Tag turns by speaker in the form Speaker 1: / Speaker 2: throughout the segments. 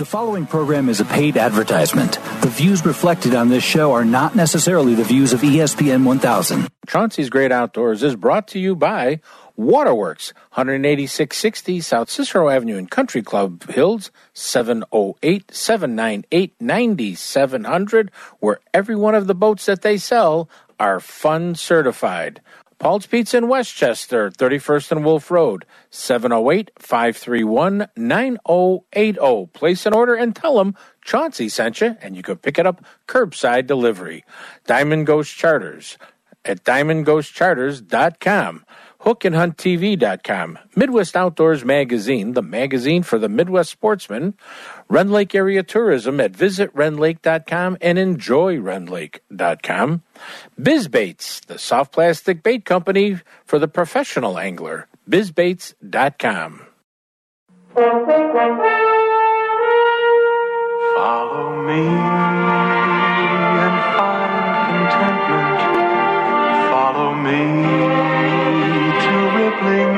Speaker 1: The following program is a paid advertisement. The views reflected on this show are not necessarily the views of ESPN 1000.
Speaker 2: Chauncey's Great Outdoors is brought to you by Waterworks, 18660 South Cicero Avenue in Country Club Hills, 708 798 9700, where every one of the boats that they sell are fun certified. Paul's Pizza in Westchester, 31st and Wolf Road, 708 531 9080. Place an order and tell them Chauncey sent you, and you can pick it up curbside delivery. Diamond Ghost Charters at diamondghostcharters.com. HookandHuntTV.com, Midwest Outdoors Magazine, the magazine for the Midwest sportsman, Rend Lake Area Tourism at visitrenlake.com and enjoyrenlake.com, BizBaits, the soft plastic bait company for the professional angler, bizbaits.com.
Speaker 3: Follow me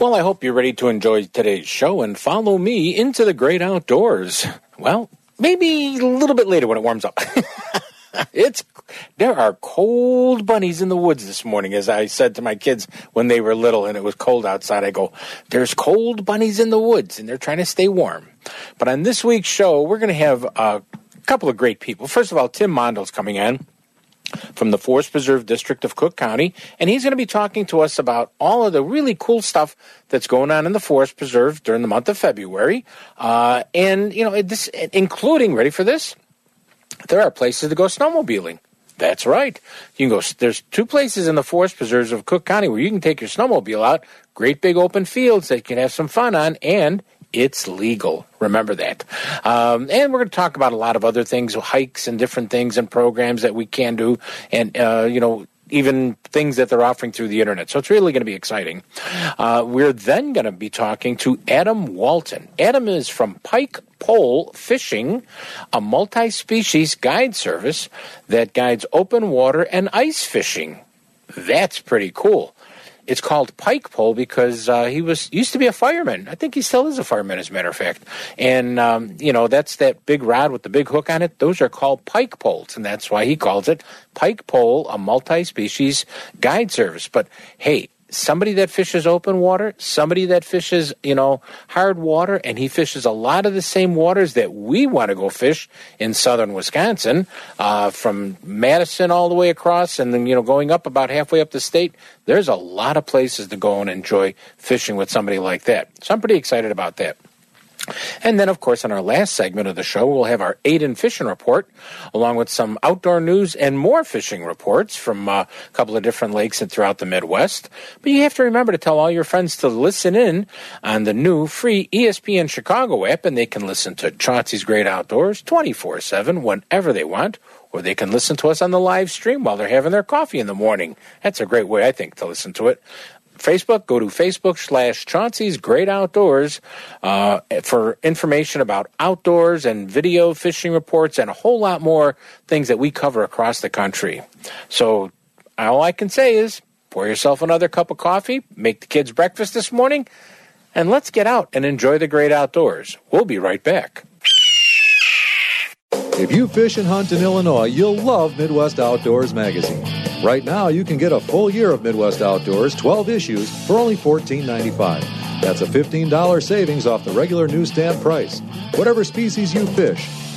Speaker 2: Well, I hope you're ready to enjoy today's show and follow me into the great outdoors. Well, maybe a little bit later when it warms up. it's there are cold bunnies in the woods this morning as i said to my kids when they were little and it was cold outside i go there's cold bunnies in the woods and they're trying to stay warm but on this week's show we're going to have a couple of great people first of all tim mondel's coming in from the Forest Preserve District of Cook County, and he's going to be talking to us about all of the really cool stuff that's going on in the Forest Preserve during the month of February, uh, and you know this, including ready for this, there are places to go snowmobiling. That's right. You can go. There's two places in the forest preserves of Cook County where you can take your snowmobile out. Great big open fields that you can have some fun on, and it's legal. Remember that. Um, and we're going to talk about a lot of other things, hikes and different things and programs that we can do, and uh, you know even things that they're offering through the internet. So it's really going to be exciting. Uh, we're then going to be talking to Adam Walton. Adam is from Pike Pole Fishing, a multi species guide service that guides open water and ice fishing. That's pretty cool. It's called pike pole because uh, he was used to be a fireman. I think he still is a fireman, as a matter of fact. And um, you know that's that big rod with the big hook on it. Those are called pike poles, and that's why he calls it pike pole, a multi-species guide service. But hey, somebody that fishes open water, somebody that fishes, you know, hard water, and he fishes a lot of the same waters that we want to go fish in southern Wisconsin, uh, from Madison all the way across, and then, you know, going up about halfway up the state. There's a lot of places to go and enjoy fishing with somebody like that. So I'm pretty excited about that. And then, of course, in our last segment of the show, we'll have our Aiden Fishing Report, along with some outdoor news and more fishing reports from uh, a couple of different lakes and throughout the Midwest. But you have to remember to tell all your friends to listen in on the new free ESPN Chicago app, and they can listen to Chauncey's Great Outdoors 24 7 whenever they want. Or they can listen to us on the live stream while they're having their coffee in the morning. That's a great way, I think, to listen to it. Facebook, go to Facebook slash Chauncey's Great Outdoors uh, for information about outdoors and video fishing reports and a whole lot more things that we cover across the country. So all I can say is pour yourself another cup of coffee, make the kids breakfast this morning, and let's get out and enjoy the great outdoors. We'll be right back.
Speaker 4: If you fish and hunt in Illinois, you'll love Midwest Outdoors magazine. Right now, you can get a full year of Midwest Outdoors, 12 issues, for only $14.95. That's a $15 savings off the regular newsstand price. Whatever species you fish,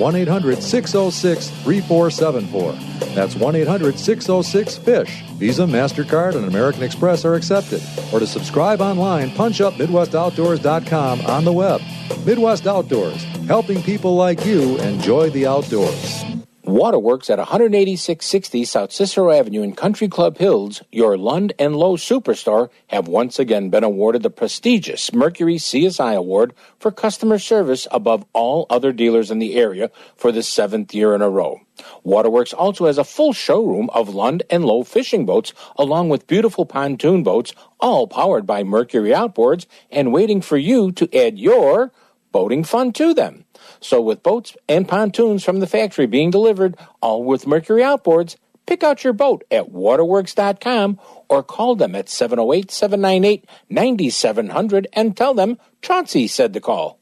Speaker 4: 1 800 606 3474. That's 1 800 606 FISH. Visa, MasterCard, and American Express are accepted. Or to subscribe online, punch up MidwestOutdoors.com on the web. Midwest Outdoors, helping people like you enjoy the outdoors.
Speaker 2: Waterworks at 18660 South Cicero Avenue in Country Club Hills, your Lund and Lowe superstar, have once again been awarded the prestigious Mercury CSI Award for customer service above all other dealers in the area for the seventh year in a row. Waterworks also has a full showroom of Lund and Lowe fishing boats, along with beautiful pontoon boats, all powered by Mercury outboards and waiting for you to add your boating fun to them. So, with boats and pontoons from the factory being delivered, all with Mercury outboards, pick out your boat at waterworks.com or call them at 708 798 9700 and tell them Chauncey said to call.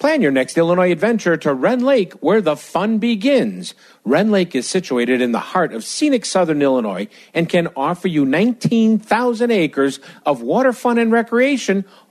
Speaker 2: Plan your next Illinois adventure to Rend Lake, where the fun begins. Rend Lake is situated in the heart of scenic southern Illinois and can offer you 19,000 acres of water fun and recreation,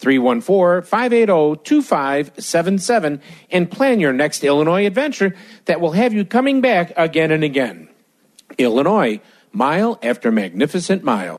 Speaker 2: 314 580 2577 and plan your next Illinois adventure that will have you coming back again and again. Illinois, mile after magnificent mile.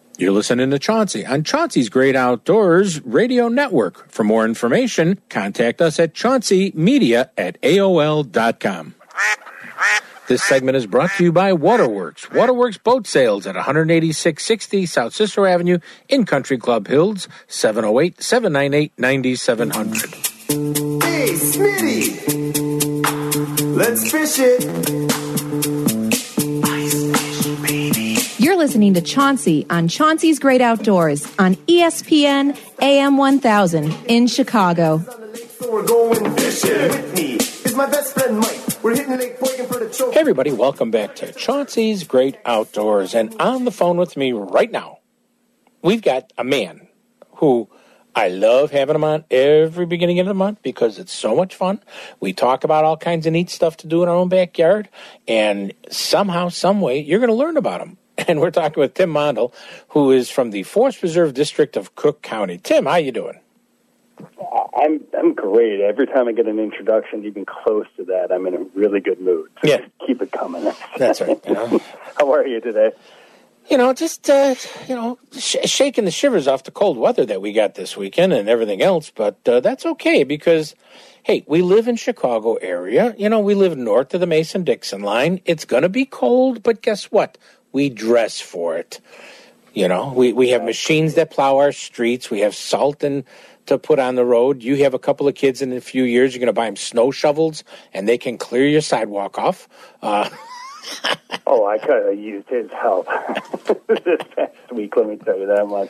Speaker 2: You're listening to Chauncey on Chauncey's Great Outdoors Radio Network. For more information, contact us at chaunceymedia at AOL.com. This segment is brought to you by Waterworks. Waterworks Boat Sales at 18660 South Cicero Avenue in Country Club Hills, 708 798 9700.
Speaker 5: Hey, Smitty! Let's fish it!
Speaker 6: You're listening to Chauncey on Chauncey's Great Outdoors on ESPN AM 1000 in Chicago.
Speaker 2: Hey, everybody, welcome back to Chauncey's Great Outdoors. And on the phone with me right now, we've got a man who I love having him on every beginning of the month because it's so much fun. We talk about all kinds of neat stuff to do in our own backyard, and somehow, some way, you're going to learn about him. And we're talking with Tim Mondel, who is from the Forest Preserve District of Cook County. Tim, how you doing?
Speaker 7: I'm I'm great. Every time I get an introduction, even close to that, I'm in a really good mood. So
Speaker 2: Yeah.
Speaker 7: keep it coming.
Speaker 2: That's right. You know,
Speaker 7: How are you today?
Speaker 2: you know just uh, you know, sh- shaking the shivers off the cold weather that we got this weekend and everything else. But uh, that's okay because, hey, we live in Chicago area. You know, we live north of the Mason Dixon line. It's going to be cold, but guess what? We dress for it. You know, we, we have machines that plow our streets. We have salt and to put on the road. You have a couple of kids in a few years. You're going to buy them snow shovels, and they can clear your sidewalk off. Uh,
Speaker 7: oh, I could have used his help this past week. Let me tell you that much.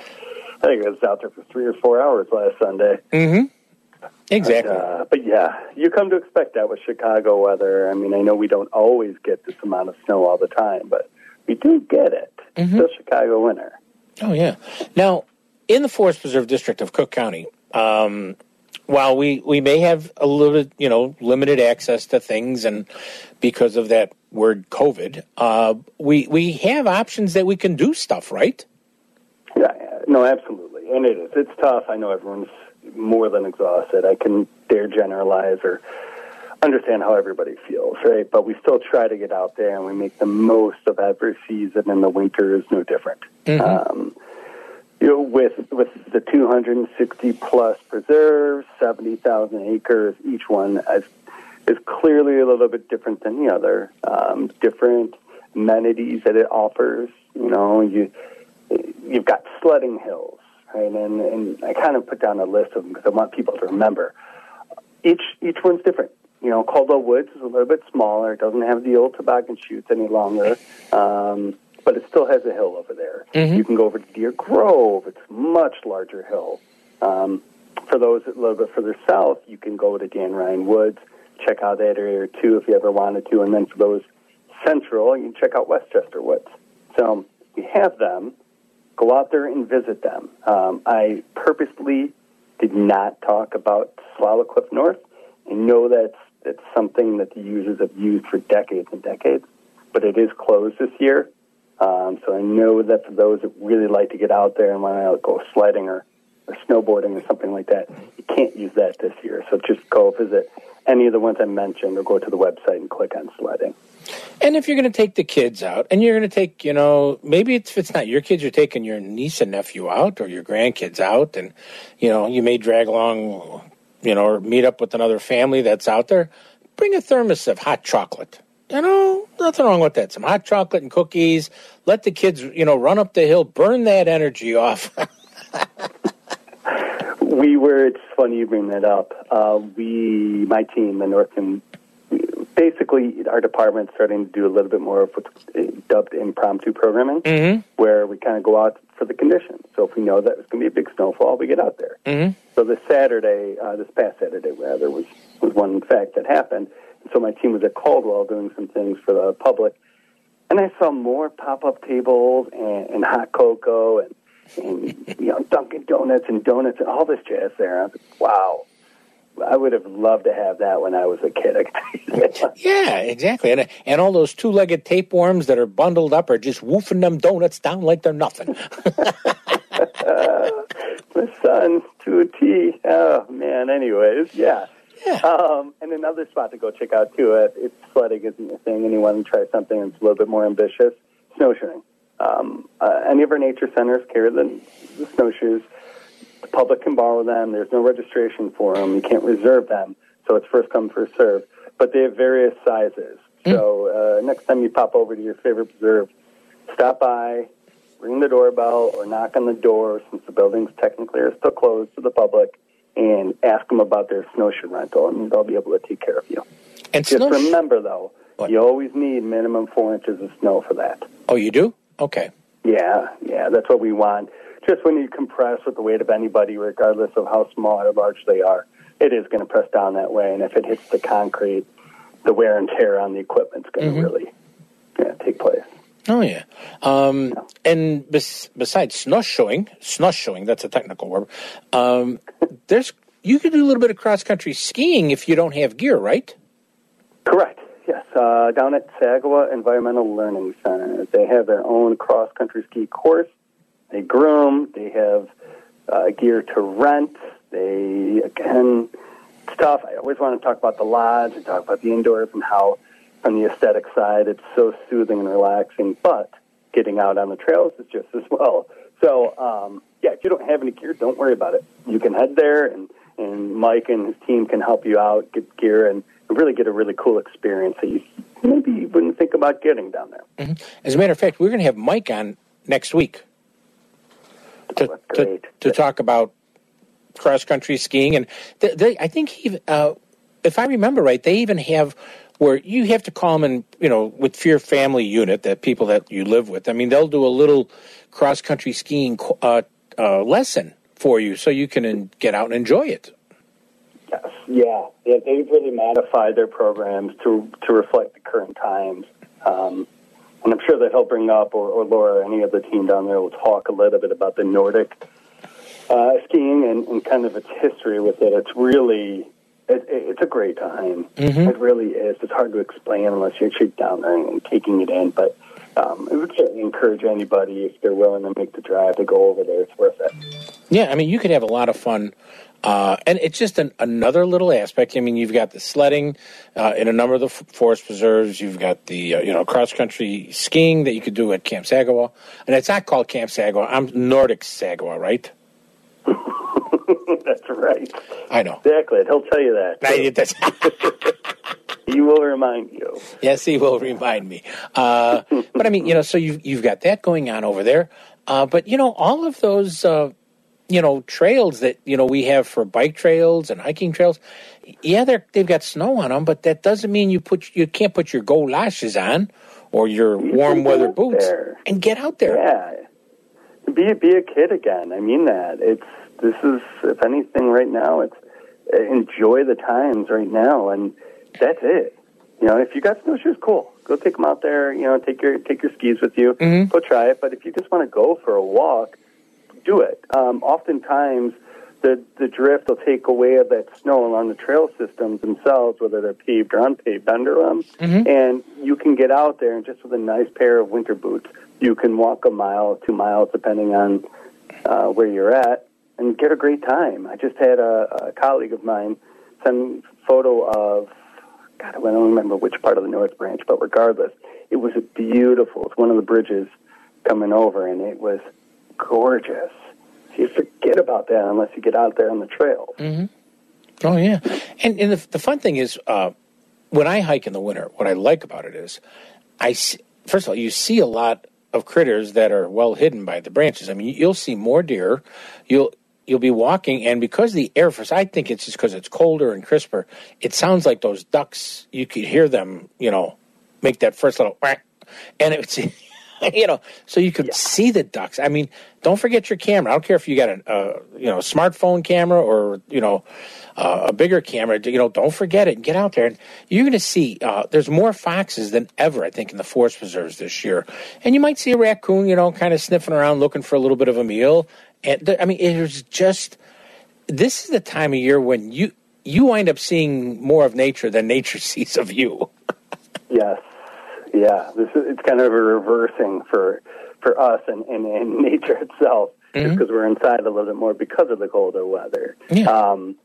Speaker 7: I think I was out there for three or four hours last Sunday.
Speaker 2: mm-hmm. Exactly.
Speaker 7: But, uh, but yeah, you come to expect that with Chicago weather. I mean, I know we don't always get this amount of snow all the time, but we do get it.
Speaker 2: Mhm.
Speaker 7: Still Chicago winter.
Speaker 2: Oh yeah. Now, in the Forest Preserve District of Cook County, um, while we we may have a little you know, limited access to things, and because of that word COVID, uh, we we have options that we can do stuff, right?
Speaker 7: Yeah, yeah, no, absolutely, and it is. It's tough. I know everyone's more than exhausted. I can dare generalize or understand how everybody feels, right? But we still try to get out there and we make the most of every season, and the winter is no different. Um, you know, with with the 260 plus preserves, 70,000 acres, each one is is clearly a little bit different than the other. Um, different amenities that it offers. You know, you you've got sledding hills, right? And and I kind of put down a list of them because I want people to remember. Each each one's different. You know, Caldwell Woods is a little bit smaller. It doesn't have the old toboggan chutes any longer, um, but it still has a hill over there. You can go over to Deer Grove. It's a much larger hill. Um, for those a little bit further south, you can go to Dan Ryan Woods, check out that area too if you ever wanted to. And then for those central, you can check out Westchester Woods. So we have them. Go out there and visit them. Um, I purposely did not talk about Swallow Cliff North. I know that's that's something that the users have used for decades and decades, but it is closed this year. Um, so I know that for those that really like to get out there and want to go sledding or, or snowboarding or something like that, you can't use that this year. So just go visit any of the ones I mentioned or go to the website and click on sledding.
Speaker 2: And if you're going to take the kids out, and you're going to take, you know, maybe it's, if it's not your kids, you're taking your niece and nephew out or your grandkids out, and, you know, you may drag along, you know, or meet up with another family that's out there. Bring a thermos of hot chocolate. You know, nothing wrong with that. Some hot chocolate and cookies. Let the kids, you know, run up the hill, burn that energy off.
Speaker 7: We were, it's funny you bring that up. Uh, we, my team, the Northern, basically our department's starting to do a little bit more of what's uh, dubbed impromptu programming,
Speaker 2: mm-hmm.
Speaker 7: where we kind of go out for the conditions. So if we know that it's going to be a big snowfall, we get out there.
Speaker 2: Mm-hmm.
Speaker 7: So this Saturday, uh, this past Saturday rather, was, was one fact that happened. And So my team was at Caldwell doing some things for the public, and I saw more pop-up tables and, and hot cocoa and, and you know Dunkin' Donuts and donuts and all this jazz there. I was like, wow. I would have loved to have that when I was a kid. I can tell you that.
Speaker 2: yeah, exactly. And, and all those two legged tapeworms that are bundled up are just woofing them donuts down like they're nothing.
Speaker 7: My son to a T. Oh man. Anyways, yeah.
Speaker 2: Yeah.
Speaker 7: Um, and another spot to go check out too. If, if sledding isn't your thing, and you want to try something that's a little bit more ambitious, snowshoeing. Um, uh, any of our nature centers carry the, the snowshoes. The public can borrow them. There's no registration for them. You can't reserve them, so it's first come first serve. But they have various sizes. So uh, next time you pop over to your favorite preserve, stop by, ring the doorbell, or knock on the door since the buildings technically are still closed to the public, and ask them about their snowshoe rental, and they'll be able to take care of you.
Speaker 2: And
Speaker 7: Just remember, though, you always need minimum four inches of snow for that.
Speaker 2: oh, you do? Okay.
Speaker 7: Yeah, yeah, that's what we want. Just when you compress with the weight of anybody, regardless of how small or large they are, it is going to press down that way. And if it hits the concrete, the wear and tear on the equipment's going to really yeah, take place.
Speaker 2: Oh yeah. Um, and bes- besides snowshoeing, snowshoeing, that's a technical word. Um, there's you can do a little bit of cross country skiing if you don't have gear, right?
Speaker 7: Correct. Yes, uh, down at Sagawau Environmental Learning Center, they have their own cross country ski course. They groom. They have uh, gear to rent. They again stuff. I always want to talk about the lodge and talk about the indoors and how, from the aesthetic side, it's so soothing and relaxing. But getting out on the trails is just as well. So um, yeah, if you don't have any gear, don't worry about it. You can head there, and and Mike and his team can help you out, get gear, and really get a really cool experience that you maybe wouldn't think about getting down there.
Speaker 2: Mhm. As a matter of fact, we're going to have Mike on next week to, to, to talk about cross country skiing. And they, they, I think, he, uh, if I remember right, they even have where you have to call them and you know, with your family unit, that people that you live with. I mean, they'll do a little cross country skiing uh, uh, lesson for you so you can en- get out and enjoy it.
Speaker 7: Yes, yeah, yeah. They've really modified their programs to to reflect the current times. Um, and I'm sure that he'll bring up, or, or Laura, or any of the team down there will talk a little bit about the Nordic uh, skiing and, and kind of its history with it. It's really, it, it, it's a great time.
Speaker 2: Mhm.
Speaker 7: It really is. It's hard to explain unless you're actually down there and taking it in. But um, I would certainly encourage anybody if they're willing to make the drive to go over there. It's worth it.
Speaker 2: Yeah, I mean, you could have a lot of fun. Uh, and it's just an, another little aspect. I mean, you've got the sledding uh, in a number of the f- forest preserves. You've got the uh, you know cross country skiing that you could do at Camp Sagawau, and it's not called Camp Sagawau. I'm Nordic Sagawau, right?
Speaker 7: That's right.
Speaker 2: I know.
Speaker 7: Exactly. He'll tell you that.
Speaker 2: I, that's,
Speaker 7: he will remind you.
Speaker 2: yes, he will remind me. Uh, but I mean, you know, so you've you've got that going on over there. Uh, but you know, all of those. You know trails that you know we have for bike trails and hiking trails yeah they're they've got snow on them but that doesn't mean you put you can't put your gold lashes on or your warm weather boots
Speaker 7: there.
Speaker 2: and get out there
Speaker 7: Yeah. Be be a kid again. I mean that. It's this is if anything right now it's enjoy the times right now and that's it. You know, if you got snowshoes, cool. Go take them out there. You know, take your take your skis with you. Mm-hmm. Go try it. But if you just want to go for a walk, do it. Um, oftentimes, the the drift will take away of that snow along the trail systems themselves, whether they're paved or unpaved under them. And you can get out there and just with a nice pair of winter boots, you can walk a mile, two miles, depending on uh, where you're at, and get a great time. I just had a, a colleague of mine send photo of God, I don't remember which part of the North Branch, but regardless, it was a beautiful. It's one of the bridges coming over, and it was gorgeous. You forget about that unless you get out there on the trails.
Speaker 2: hmm Oh yeah, and and the, the fun thing is, uh, when I hike in the winter, what I like about it is, I see, first of all you see a lot of critters that are well hidden by the branches. I mean, you'll see more deer. You'll you'll be walking, and because the air, first, I think it's just because it's colder and crisper. It sounds like those ducks. You could hear them, you know, make that first little whack, and it's. You know, so you could see the ducks. I mean, don't forget your camera. I don't care if you got a, uh, you know, smartphone camera or you know, uh, a bigger camera. You know, don't forget it. And get out there, and you're going to see. Uh, there's more foxes than ever, I think, in the forest preserves this year. And you might see a raccoon, you know, kind of sniffing around, looking for a little bit of a meal. And th- I mean, it is just. This is the time of year when you you wind up seeing more of nature than nature sees of you.
Speaker 7: Yes, yeah. This is it's kind of a reversing for for us and, and, and nature itself, just because we're inside a little bit more because of the colder weather. Um,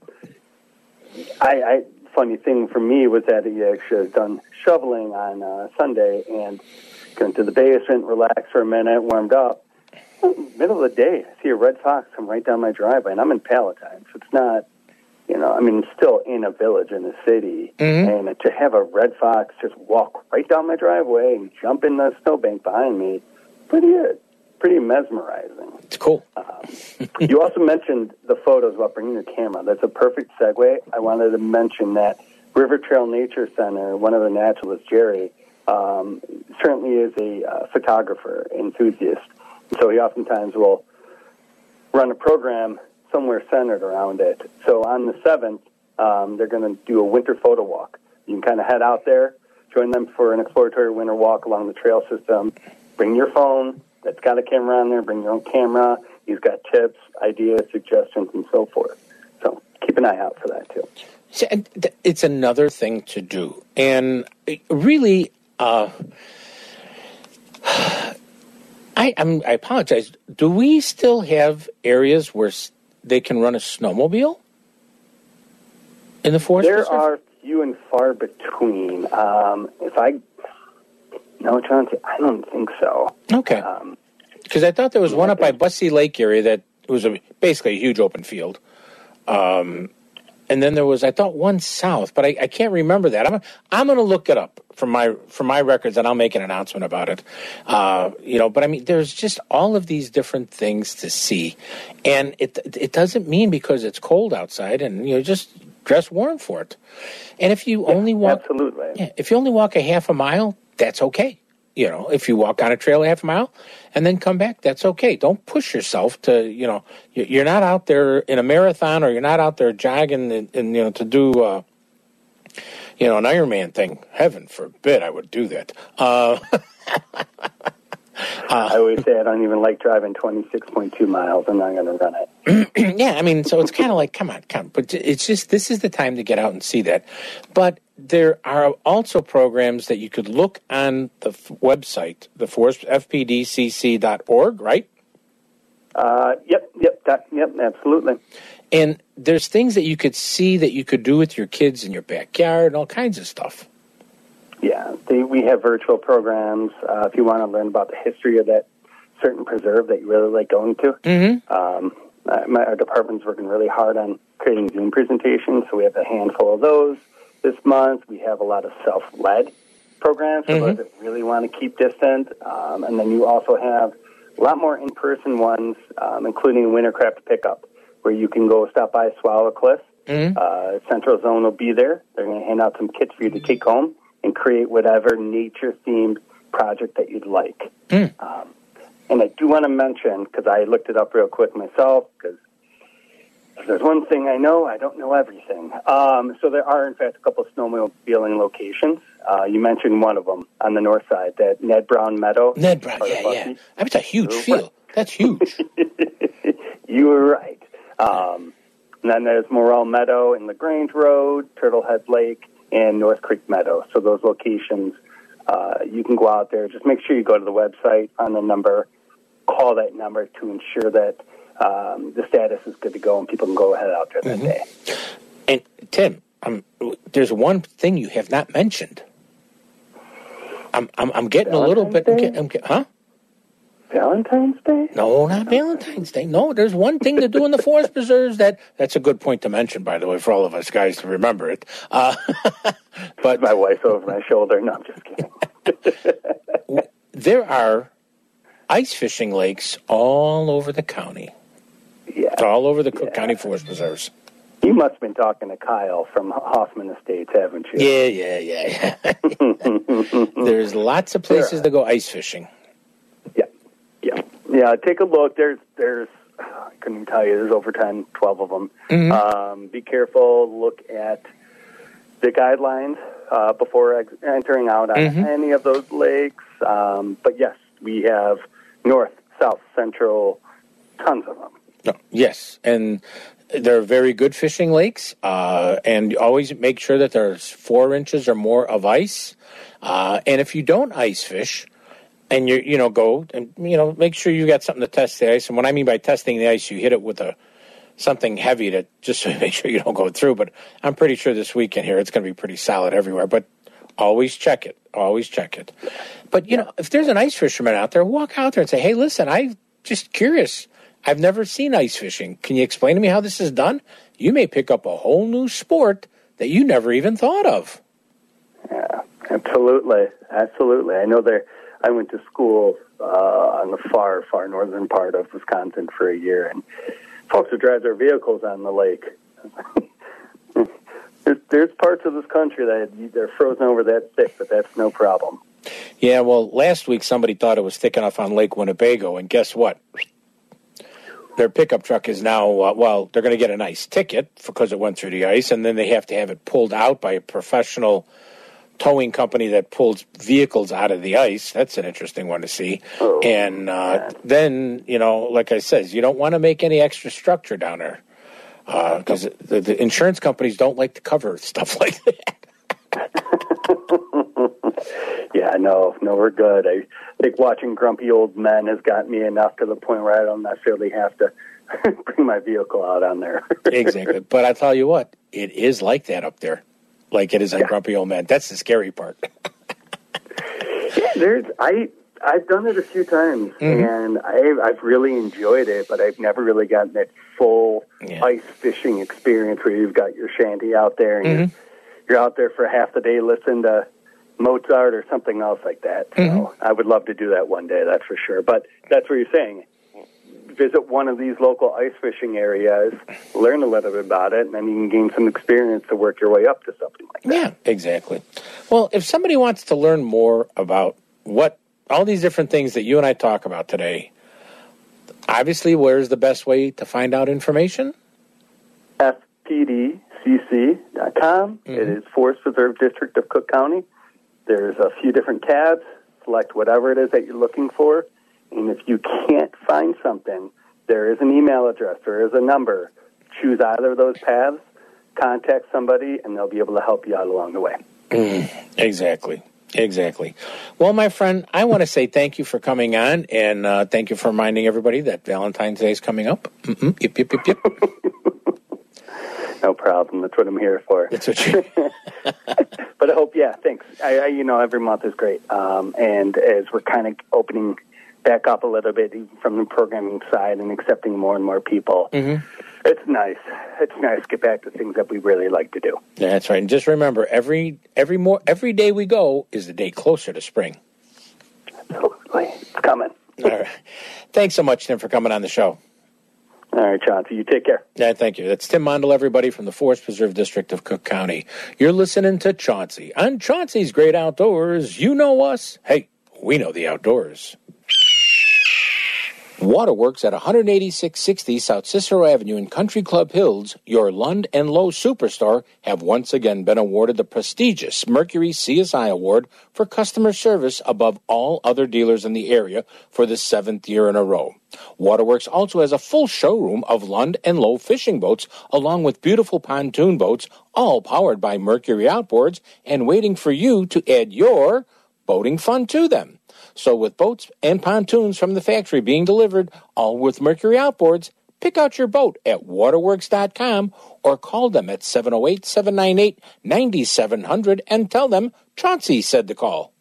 Speaker 7: I, I funny thing for me was that he actually had done shoveling on uh, Sunday and went to the basement, relaxed for a minute, warmed up. Middle of the day, I see a red fox come right down my driveway, and I'm in Palatine, so it's not, you know, I mean, still in a village in the city, and to have a red fox just walk right down my driveway and jump in the snowbank behind me, pretty, uh, pretty mesmerizing.
Speaker 2: It's cool.
Speaker 7: you also mentioned the photos about bringing your camera. That's a perfect segue. I wanted to mention that River Trail Nature Center, one of the naturalists, Jerry, um, certainly is a uh, photographer enthusiast. So he oftentimes will run a program somewhere centered around it. So on the 7th, um, they're going to do a winter photo walk. You can kind of head out there, join them for an exploratory winter walk along the trail system. Bring your phone that's got a camera on there. Bring your own camera. He's got tips, ideas, suggestions, and so forth. So keep an eye out for that too.
Speaker 2: Th- it's another thing to do, and really, uh, I I'm, I apologize. Do we still have areas where they can run a snowmobile in the forest?
Speaker 7: There
Speaker 2: reserve?
Speaker 7: are few and far between. Um, if I no, Chauncey, I don't think so.
Speaker 2: Okay.
Speaker 7: Um,
Speaker 2: Because I thought there was one up by Busse Lake area that was a, basically a huge open field. Um, and then there was I thought one south, but I, I can't remember that. I'm I'm going to look it up from my from my records, and I'll make an announcement about it. Uh, you know, but I mean, there's just all of these different things to see, and it it doesn't mean because it's cold outside, and you know, just dress warm for it. And if you only walk,
Speaker 7: absolutely,
Speaker 2: yeah, if you only walk a half a mile, that's okay. You know, if you walk on a trail a half a mile and then come back, that's okay. Don't push yourself to, you know, you- you're not out there in a marathon or you're not out there jogging and, and you know, to do, uh, you know, an Ironman thing. Heaven forbid I would do that. Uh,
Speaker 7: I always say I don't even like driving 26.2 miles. I'm not going to run it.
Speaker 2: yeah, I mean, so it's kind of like, come on, come. But it's just this is the time to get out and see that. But there are also programs that you could look on the f- website, the forest fpdcc.org, right?
Speaker 7: Uh, yep, yep, that, yep, absolutely.
Speaker 2: And there's things that you could see that you could do with your kids in your backyard and all kinds of stuff.
Speaker 7: Yeah, they, we have virtual programs. Uh, if you want to learn about the history of that certain preserve that you really like going to,
Speaker 2: Mm-hmm.
Speaker 7: um, uh, my, our department's working really hard on creating Zoom presentations, so we have a handful of those this month. We have a lot of self-led programs for
Speaker 2: Mhm.
Speaker 7: those that really want to keep distant, um, and then you also have a lot more in-person ones, um, including Wintercraft Pickup, where you can go stop by Swallow Cliff.
Speaker 2: Mm-hmm.
Speaker 7: Uh, Central Zone will be there. They're going to hand out some kits for you to take home and create whatever nature-themed project that you'd like. Um, and I do want to mention, because I looked it up real quick myself, because if there's one thing I know, I don't know everything. Um, so there are, in fact, a couple of snowmobiling locations. Uh, you mentioned one of them on the north side, that Ned Brown Meadow.
Speaker 2: Ned Brown, yeah, yeah. That's a huge field. That's huge.
Speaker 7: You were right. Um, and then there's Morrill Meadow in LaGrange Road, Turtlehead Lake, and North Creek Meadow. So those locations, uh, you can go out there. Just make sure you go to the website on the number, call that number to ensure that um, the status is good to go and people can go ahead out there that day.
Speaker 2: And Tim, um, there's one thing you have not mentioned. I'm I'm, I'm getting a little bit. I'm I'm huh?
Speaker 7: Valentine's Day?
Speaker 2: No, not Valentine's Day. No, there's one thing to do in the forest preserves that that's a good point to mention, by the way, for all of us guys to remember it. Uh, but
Speaker 7: my wife over my shoulder. No, I'm just kidding.
Speaker 2: there are ice fishing lakes all over the county.
Speaker 7: Yeah.
Speaker 2: All over the Cook County Forest Preserves.
Speaker 7: You must have been talking to Kyle from Hoffman Estates, haven't you?
Speaker 2: Yeah, yeah, yeah, yeah. There's lots of places to go ice fishing.
Speaker 7: Yeah, take a look. There's, there's, I couldn't even tell you, there's over 10, 12 of them.
Speaker 2: Mhm.
Speaker 7: Um, be careful. Look at the guidelines uh, before ex- entering out on
Speaker 2: Mhm.
Speaker 7: any of those lakes. Um, but yes, we have north, south, central, tons of them.
Speaker 2: No, yes, and they're very good fishing lakes. Uh, and always make sure that there's four inches or more of ice. Uh, and if you don't ice fish, and you you know go and you know make sure you got something to test the ice. And what I mean by testing the ice, you hit it with a something heavy to just to make sure you don't go through. But I'm pretty sure this weekend here it's going to be pretty solid everywhere. But always check it. Always check it. But you know, if there's an ice fisherman out there, walk out there and say, "Hey, listen, I'm just curious. I've never seen ice fishing. Can you explain to me how this is done?" You may pick up a whole new sport that you never even thought of.
Speaker 7: Yeah, absolutely, absolutely. I know there. I went to school uh, on the far, far northern part of Wisconsin for a year, and folks would drive their vehicles on the lake. there's, there's parts of this country that they're frozen over that thick, but that's no problem.
Speaker 2: Yeah, well, last week somebody thought it was thick enough on Lake Winnebago, and guess what? Their pickup truck is now, uh, well, they're going to get a nice ticket because it went through the ice, and then they have to have it pulled out by a professional towing company that pulls vehicles out of the ice. That's an interesting one to see. and uh, then, you know, like I says, you don't want to make any extra structure down there because the, the insurance companies don't like to cover stuff like that.
Speaker 7: Yeah, no, no, we're good. I think watching grumpy old men has got me enough to the point where I don't necessarily have to bring my vehicle out on there.
Speaker 2: exactly. But I tell you what, it is like that up there, like it is on Grumpy Old Man. That's the scary part.
Speaker 7: Yeah, there's I I've done it a few times,
Speaker 2: Mhm.
Speaker 7: and I, I've really enjoyed it. But I've never really gotten that full ice fishing experience where you've got your shanty out there and you're, you're out there for half the day listening to Mozart or something else like that. So I would love to do that one day. That's for sure. But that's what you're saying. Visit one of these local ice fishing areas, learn a little bit about it, and then you can gain some experience to work your way up to something like that.
Speaker 2: Yeah, exactly. Well, if somebody wants to learn more about what all these different things that you and I talk about today, obviously, where's the best way to find out information?
Speaker 7: FPDCC.com. It mm-hmm. is Forest Preserve District of Cook County. There's a few different tabs. Select whatever it is that you're looking for. And if you can't find something, there is an email address, there is a number. Choose either of those paths, contact somebody, and they'll be able to help you out along the way.
Speaker 2: Mm, exactly. Exactly. Well, my friend, I want to say thank you for coming on, and uh, thank you for reminding everybody that Valentine's Day is coming up. Mm-mm, yep, yep, yep, yep.
Speaker 7: No problem. That's what I'm here for.
Speaker 2: That's what you.
Speaker 7: but I hope, yeah, thanks. I, I, you know, every month is great. Um, and as we're kind of opening back up a little bit even from the programming side and accepting more and more people,
Speaker 2: Mhm.
Speaker 7: it's nice. It's nice to get back to things that we really like to do.
Speaker 2: That's right. And just remember, every every more every day we go is the day closer to spring.
Speaker 7: Absolutely, it's coming.
Speaker 2: All right. Thanks so much, Tim, for coming on the show.
Speaker 7: All right, Chauncey, you take care.
Speaker 2: Yeah, thank you. That's Tim Mondel, everybody from the Forest Preserve District of Cook County. You're listening to Chauncey on Chauncey's Great Outdoors. You know us. Hey, we know the outdoors. Waterworks at 18660 South Cicero Avenue in Country Club Hills, your Lund and Lowe superstar, have once again been awarded the prestigious Mercury CSI Award for customer service above all other dealers in the area for the seventh year in a row. Waterworks also has a full showroom of Lund and Lowe fishing boats, along with beautiful pontoon boats, all powered by Mercury outboards and waiting for you to add your boating fun to them. So, with boats and pontoons from the factory being delivered, all with Mercury outboards, pick out your boat at waterworks.com or call them at 708 798 9700 and tell them Chauncey said to call.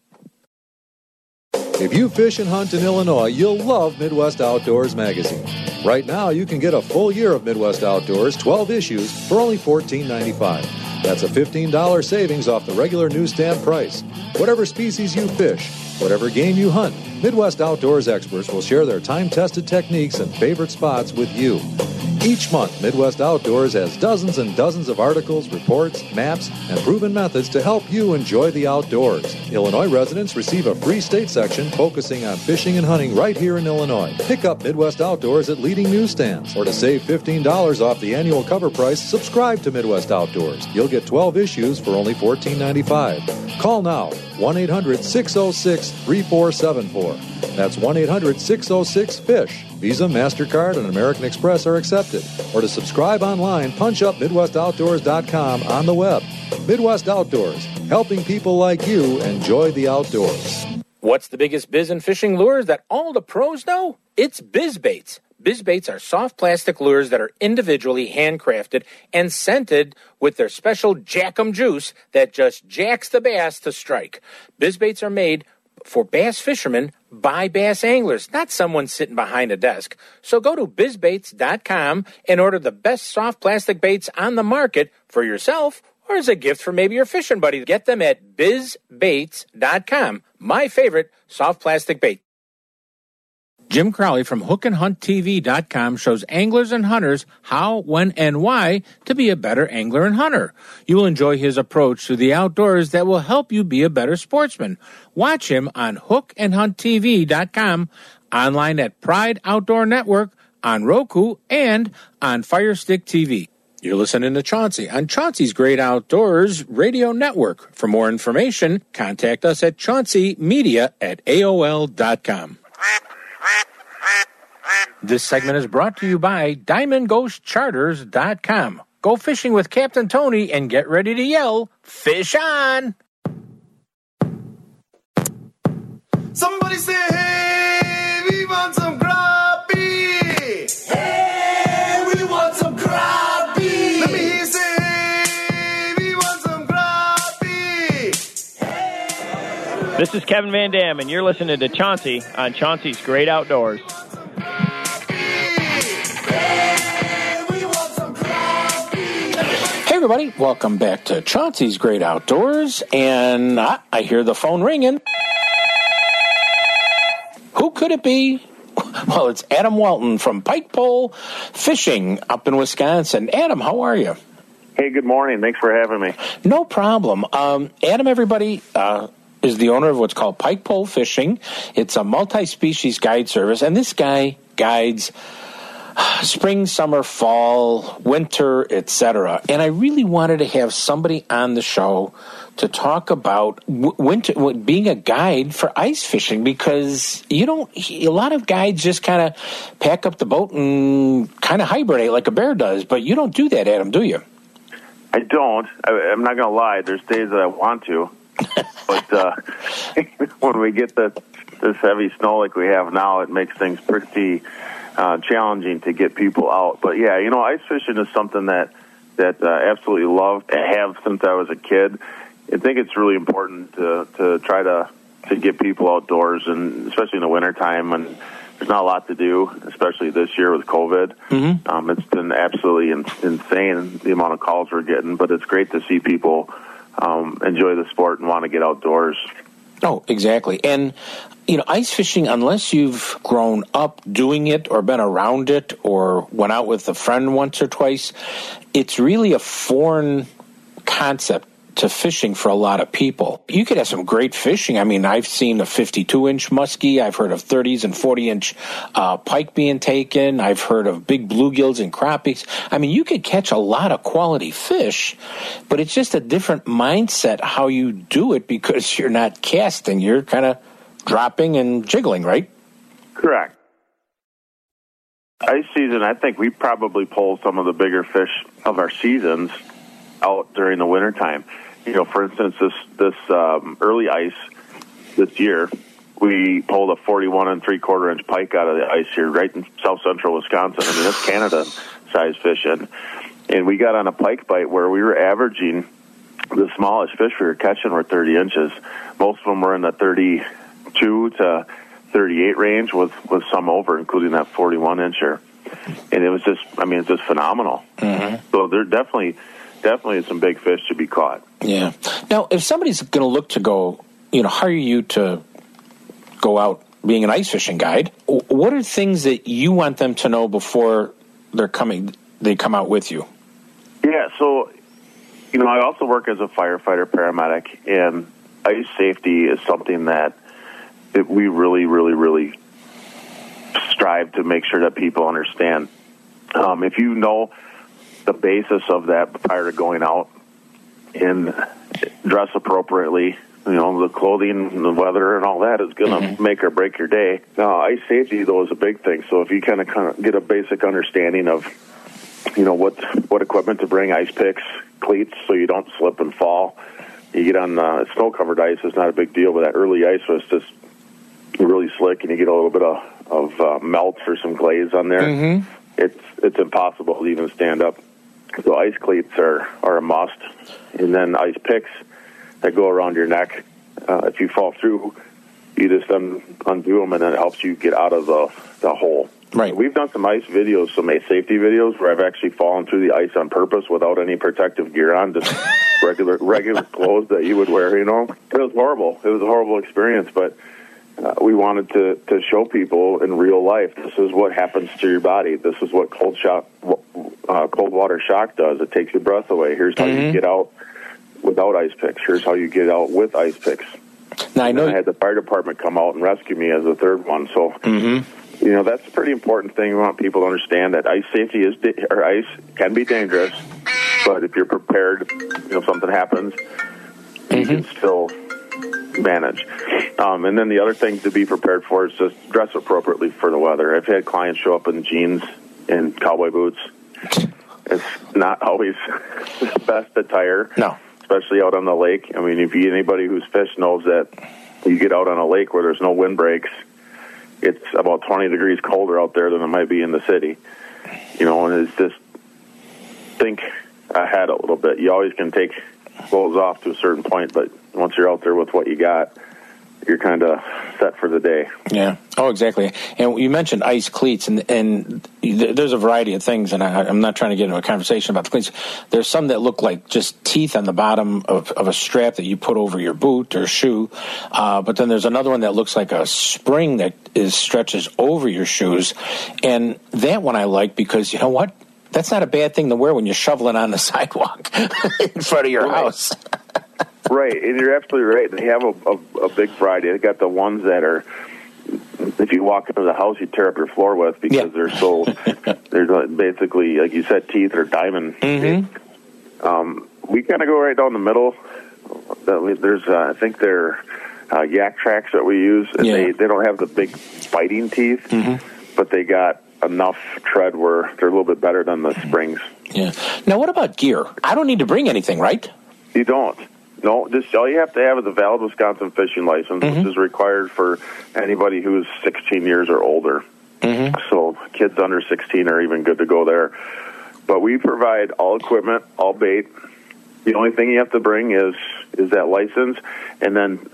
Speaker 4: If you fish and hunt in Illinois, you'll love Midwest Outdoors magazine. Right now, you can get a full year of Midwest Outdoors, 12 issues, for only $14.95. That's a $15 savings off the regular newsstand price. Whatever species you fish, whatever game you hunt, Midwest Outdoors experts will share their time tested techniques and favorite spots with you. Each month, Midwest Outdoors has dozens and dozens of articles, reports, maps, and proven methods to help you enjoy the outdoors. Illinois residents receive a free state section focusing on fishing and hunting right here in Illinois. Pick up Midwest Outdoors at leading newsstands. Or to save $15 off the annual cover price, subscribe to Midwest Outdoors. You'll get 12 issues for only $14.95. Call now 1 800 606 3474. That's 1 800 606 FISH. Visa, MasterCard, and American Express are accepted. Or to subscribe online, punch up MidwestOutdoors.com on the web. Midwest Outdoors, helping people like you enjoy the outdoors.
Speaker 2: What's the biggest biz in fishing lures that all the pros know? It's biz baits. Biz baits are soft plastic lures that are individually handcrafted and scented with their special Jackum juice that just jacks the bass to strike. Biz baits are made for bass fishermen by bass anglers, not someone sitting behind a desk. So go to bizbaits.com and order the best soft plastic baits on the market for yourself or as a gift for maybe your fishing buddy. Get them at bizbaits.com. My favorite soft plastic bait. Jim Crowley from hookandhunttv.com shows anglers and hunters how, when, and why to be a better angler and hunter. You will enjoy his approach to the outdoors that will help you be a better sportsman. Watch him on hookandhunttv.com, online at Pride Outdoor Network, on Roku, and on Firestick TV. You're listening to Chauncey on Chauncey's Great Outdoors Radio Network. For more information, contact us at chaunceymedia at AOL.com. This segment is brought to you by DiamondGhostCharters.com. Go fishing with Captain Tony and get ready to yell, Fish on!
Speaker 5: Somebody say, hey,
Speaker 8: This is Kevin Van Dam, and you're listening to Chauncey on Chauncey's Great Outdoors.
Speaker 2: Hey, everybody, welcome back to Chauncey's Great Outdoors. And ah, I hear the phone ringing. Who could it be? Well, it's Adam Walton from Pike Pole Fishing up in Wisconsin. Adam, how are you?
Speaker 9: Hey, good morning. Thanks for having me.
Speaker 2: No problem. Um, Adam, everybody, uh, is the owner of what's called Pike Pole Fishing. It's a multi species guide service, and this guy guides spring, summer, fall, winter, etc. And I really wanted to have somebody on the show to talk about winter being a guide for ice fishing because you don't a lot of guides just kind of pack up the boat and kind of hibernate like a bear does, but you don't do that, Adam, do you?
Speaker 9: I don't. I, I'm not going to lie. There's days that I want to, but uh, when we get the this heavy snow like we have now, it makes things pretty uh, challenging to get people out. But yeah, you know, ice fishing is something that that uh, absolutely love to have since I was a kid. I think it's really important to to try to to get people outdoors, and especially in the wintertime when there's not a lot to do, especially this year with COVID.
Speaker 2: Mm-hmm.
Speaker 9: Um, it's been absolutely in, insane the amount of calls we're getting, but it's great to see people um, enjoy the sport and want to get outdoors.
Speaker 2: Oh, exactly. And, you know, ice fishing, unless you've grown up doing it or been around it or went out with a friend once or twice, it's really a foreign concept to fishing for a lot of people. You could have some great fishing. I mean, I've seen a 52 inch muskie. I've heard of 30s and 40 inch uh, pike being taken. I've heard of big bluegills and crappies. I mean, you could catch a lot of quality fish, but it's just a different mindset how you do it because you're not casting. You're kind of dropping and jiggling, right?
Speaker 9: Correct. Ice season, I think we probably pull some of the bigger fish of our seasons out during the wintertime. You know, for instance, this this um, early ice this year, we pulled a 41 and three quarter inch pike out of the ice here, right in south central Wisconsin. I mean, that's Canada size fish, and and we got on a pike bite where we were averaging the smallest fish we were catching were 30 inches. Most of them were in the 32 to 38 range, with with some over, including that 41 incher. And it was just, I mean, it's just phenomenal.
Speaker 2: Mm-hmm.
Speaker 9: So there definitely, definitely some big fish to be caught.
Speaker 2: Yeah. Now, if somebody's going to look to go, you know, hire you to go out being an ice fishing guide, what are things that you want them to know before they're coming? They come out with you.
Speaker 9: Yeah, so you know, I also work as a firefighter paramedic, and ice safety is something that that we really, really, really strive to make sure that people understand. Um, if you know the basis of that prior to going out and dress appropriately, you know, the clothing and the weather and all that is going to make or break your day. Now, ice safety, though, is a big thing. So if you kind of kind of get a basic understanding of you know what what equipment to bring ice picks cleats so you don't slip and fall you get on uh, snow covered ice it's not a big deal but that early ice was just really slick and you get a little bit of, of uh, melt or some glaze on there
Speaker 2: Mm-hmm.
Speaker 9: it's it's impossible to even stand up so ice cleats are are a must and then ice picks that go around your neck uh, if you fall through you just un- undo them and then it helps you get out of the the hole
Speaker 2: Right.
Speaker 9: We've done some ice videos, some safety videos where I've actually fallen through the ice on purpose without any protective gear on, just regular regular clothes that you would wear. You know, it was horrible. It was a horrible experience, but uh, we wanted to to show people in real life this is what happens to your body. This is what cold shock, uh, cold water shock does. It takes your breath away. Here's how you get out without ice picks. Here's how you get out with ice picks.
Speaker 2: Now I know
Speaker 9: I had the fire department come out and rescue me as a third one. So
Speaker 2: Mm-hmm.
Speaker 9: you know that's a pretty important thing. We want people to understand that ice safety is da- or ice can be dangerous, but if you're prepared, you know if something happens, you can still manage. Um, and then the other thing to be prepared for is just dress appropriately for the weather. I've had clients show up in jeans and cowboy boots. It's not always the best attire.
Speaker 2: No.
Speaker 9: Especially out on the lake. I mean, if you, anybody who's fished knows that you get out on a lake where there's no wind breaks, it's about 20 degrees colder out there than it might be in the city. You know, and it's just think ahead a little bit. You always can take clothes off to a certain point, but once you're out there with what you got, you're kind of set for the day.
Speaker 2: Yeah. Oh, exactly. And you mentioned ice cleats, and and there's a variety of things. And I, I'm not trying to get into a conversation about the cleats. There's some that look like just teeth on the bottom of, of a strap that you put over your boot or shoe. Uh, but then there's another one that looks like a spring that is stretches over your shoes, and that one I like because you know what? That's not a bad thing to wear when you're shoveling on the sidewalk in front of your
Speaker 9: Right.
Speaker 2: house.
Speaker 9: Right, and you're absolutely right. They have a, a, a big variety. They got the ones that are, if you walk into the house, you tear up your floor with because they're so. they're basically, like you said, teeth or diamond.
Speaker 2: Mm-hmm.
Speaker 9: Um, we kind of go right down the middle. There's, uh, I think they're uh, Yaktrax that we use, and they they don't have the big biting teeth, but they got enough tread where they're a little bit better than the springs.
Speaker 2: Yeah. Now, what about gear? I don't need to bring anything, right?
Speaker 9: You don't. No, just all you have to have is a valid Wisconsin fishing license, which is required for anybody who is 16 years or older. So kids under 16 are even good to go there. But we provide all equipment, all bait. The only thing you have to bring is is that license, and then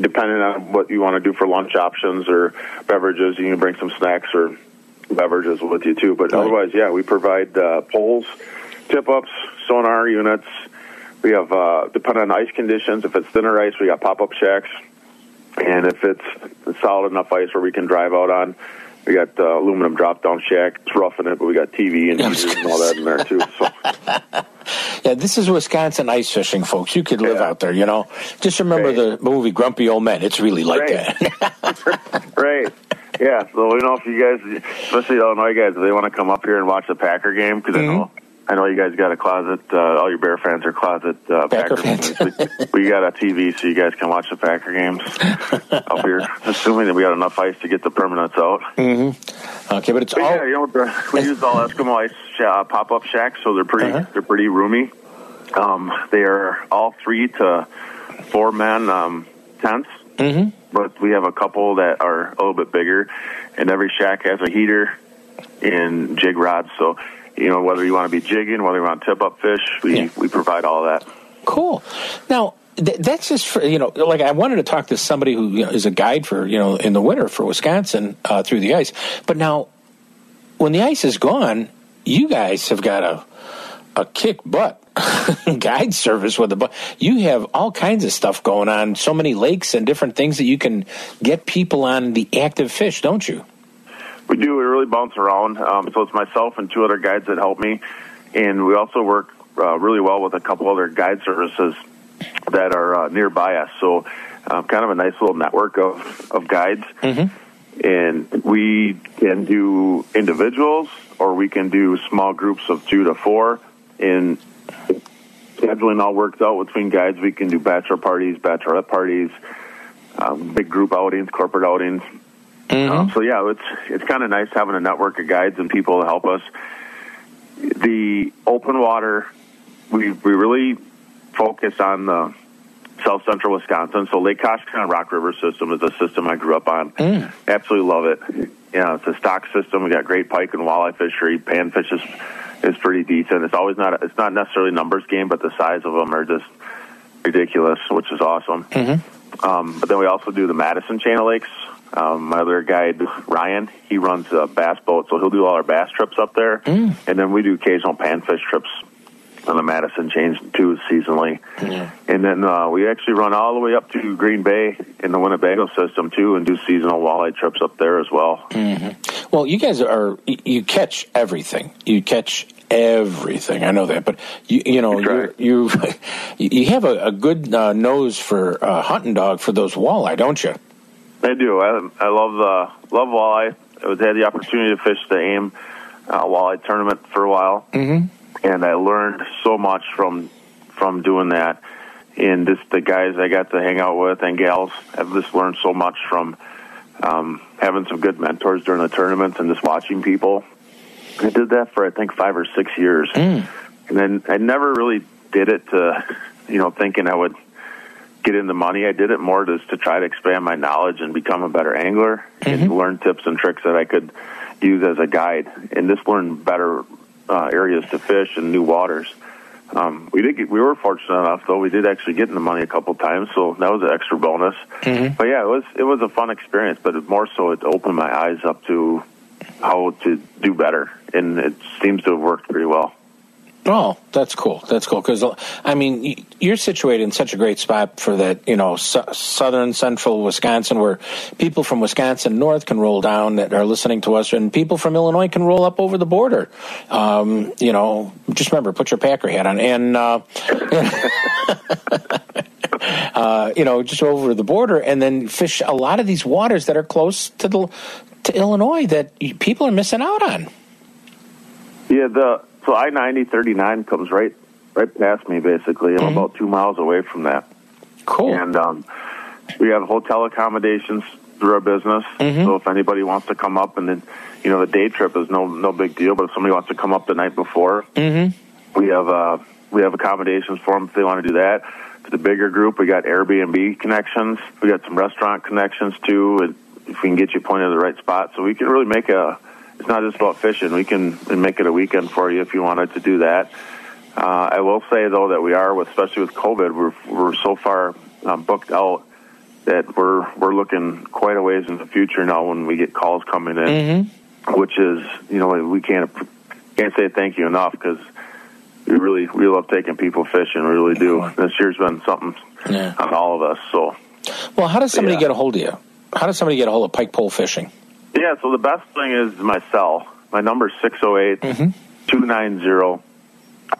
Speaker 9: depending on what you want to do for lunch options or beverages, you can bring some snacks or beverages with you too. But otherwise, yeah, we provide uh, poles, tip ups, sonar units. We have, uh, depending on ice conditions, if it's thinner ice, we got pop up shacks. And if it's solid enough ice where we can drive out on, we got uh, aluminum drop down shack. It's rough in it, but we got TV and heaters and all that in there too. So
Speaker 2: Yeah, this is Wisconsin ice fishing, folks. You could live out there, you know. Just remember the movie Grumpy Old Men. It's really like
Speaker 9: Right.
Speaker 2: that.
Speaker 9: right. Yeah, so you know if you guys, especially Illinois guys, if they want to come up here and watch the Packer game, because I know I know you guys got a closet. Uh, all your Bear fans are closet uh, Packer, fans. we, we got a TV, so you guys can watch the Packer games up here. Assuming that we got enough ice to get the permanents out.
Speaker 2: mm-hmm. Okay, but it's
Speaker 9: But
Speaker 2: all.
Speaker 9: yeah, you know, we use all Eskimo ice uh, pop up shacks, so they're pretty
Speaker 2: Uh-huh.
Speaker 9: they're pretty roomy. Um, they are all three to four man um, tents,
Speaker 2: Mm-hmm.
Speaker 9: but we have a couple that are a little bit bigger, and every shack has a heater and jig rods. So you know whether you want to be jigging, whether you want to tip up fish, we we provide all that.
Speaker 2: Cool. Now, th- that's just for, you know, like I wanted to talk to somebody who you know, is a guide for, you know, in the winter for Wisconsin uh, through the ice. But now, when the ice is gone, you guys have got a, a kick butt guide service with the bu- you have all kinds of stuff going on so many lakes and different things that you can get people on the active fish don't you
Speaker 9: We do. We really bounce around. Um, so it's myself and two other guides that help me, and we also work uh, really well with a couple other guide services that are uh, nearby us. So um, kind of a nice little network of of guides, and we can do individuals or we can do small groups of two to four. And scheduling all works out between guides. We can do bachelor parties, bachelorette parties, um, big group outings, corporate outings. Um, so yeah, it's it's kind of nice having a network of guides and people to help us. The open water, we we really focus on the south central Wisconsin. So Lake Koshkonong Rock River system is a system I grew up on. Absolutely love it. Yeah, it's a stock system. We got great pike and walleye fishery. Panfish is is pretty decent. It's always not it's not necessarily numbers game, but the size of them are just ridiculous, which is awesome. Um, but then we also do the Madison Chain of Lakes. Um, my other guide, Ryan, he runs a bass boat, so he'll do all our bass trips up there. And then we do occasional panfish trips on the Madison Chains too, seasonally. And then uh, we actually run all the way up to Green Bay in the Winnebago system too, and do seasonal walleye trips up there as well.
Speaker 2: Well, you guys are, you catch everything. You catch everything. I know that, but you you know you're, you you have a, a good uh, nose for uh, hunting dog for those walleye, don't you?
Speaker 9: I do. I, I love uh, love walleye. I was had the opportunity to fish the AIM uh, walleye tournament for a while,
Speaker 2: mm-hmm.
Speaker 9: and I learned so much from from doing that. And just the guys I got to hang out with and gals, I've just learned so much from um, having some good mentors during the tournaments and just watching people. I did that for I think five or six years, and then I never really did it to, you know, thinking I would get into money. I did it more just to try to expand my knowledge and become a better angler and learn tips and tricks that I could use as a guide and just learn better uh, areas to fish and new waters. Um, we did get, we were fortunate enough though. We did actually get in the money a couple times, so that was an extra bonus.
Speaker 2: Mm-hmm.
Speaker 9: But yeah, it was it was a fun experience. But more so, it opened my eyes up to how to do better, and it seems to have worked pretty well.
Speaker 2: Oh, that's cool. That's cool because I mean you're situated in such a great spot for that. You know, su- southern central Wisconsin, where people from Wisconsin north can roll down that are listening to us, and people from Illinois can roll up over the border. Um, you know, just remember, put your Packer hat on, and uh, uh, you know, just over the border, and then fish a lot of these waters that are close to the to Illinois that people are missing out on.
Speaker 9: Yeah, the so I ninety thirty nine comes right right past me. Basically, I'm about two miles away from that.
Speaker 2: Cool.
Speaker 9: And um, we have hotel accommodations through our business. So if anybody wants to come up, and then you know the day trip is no no big deal. But if somebody wants to come up the night before,
Speaker 2: Mm-hmm.
Speaker 9: we have uh, we have accommodations for them if they want to do that. For the bigger group, we got Airbnb connections. We got some restaurant connections too. And if we can get you pointed to the right spot, so we can really make a. It's not just about fishing. We can make it a weekend for you if you wanted to do that. Uh, I will say though that we are, with, especially with COVID, we're we're so far um, booked out that we're we're looking quite a ways in the future now when we get calls coming in, which is you know we can't can't say thank you enough because we really we love taking people fishing, we really do. This year's been something
Speaker 2: Yeah.
Speaker 9: on all of us. So
Speaker 2: Well, how does somebody
Speaker 9: Yeah.
Speaker 2: get a hold of you? How does somebody get a hold of pike pole fishing?
Speaker 9: Yeah, so the best thing is my cell. My number is six zero eight two nine zero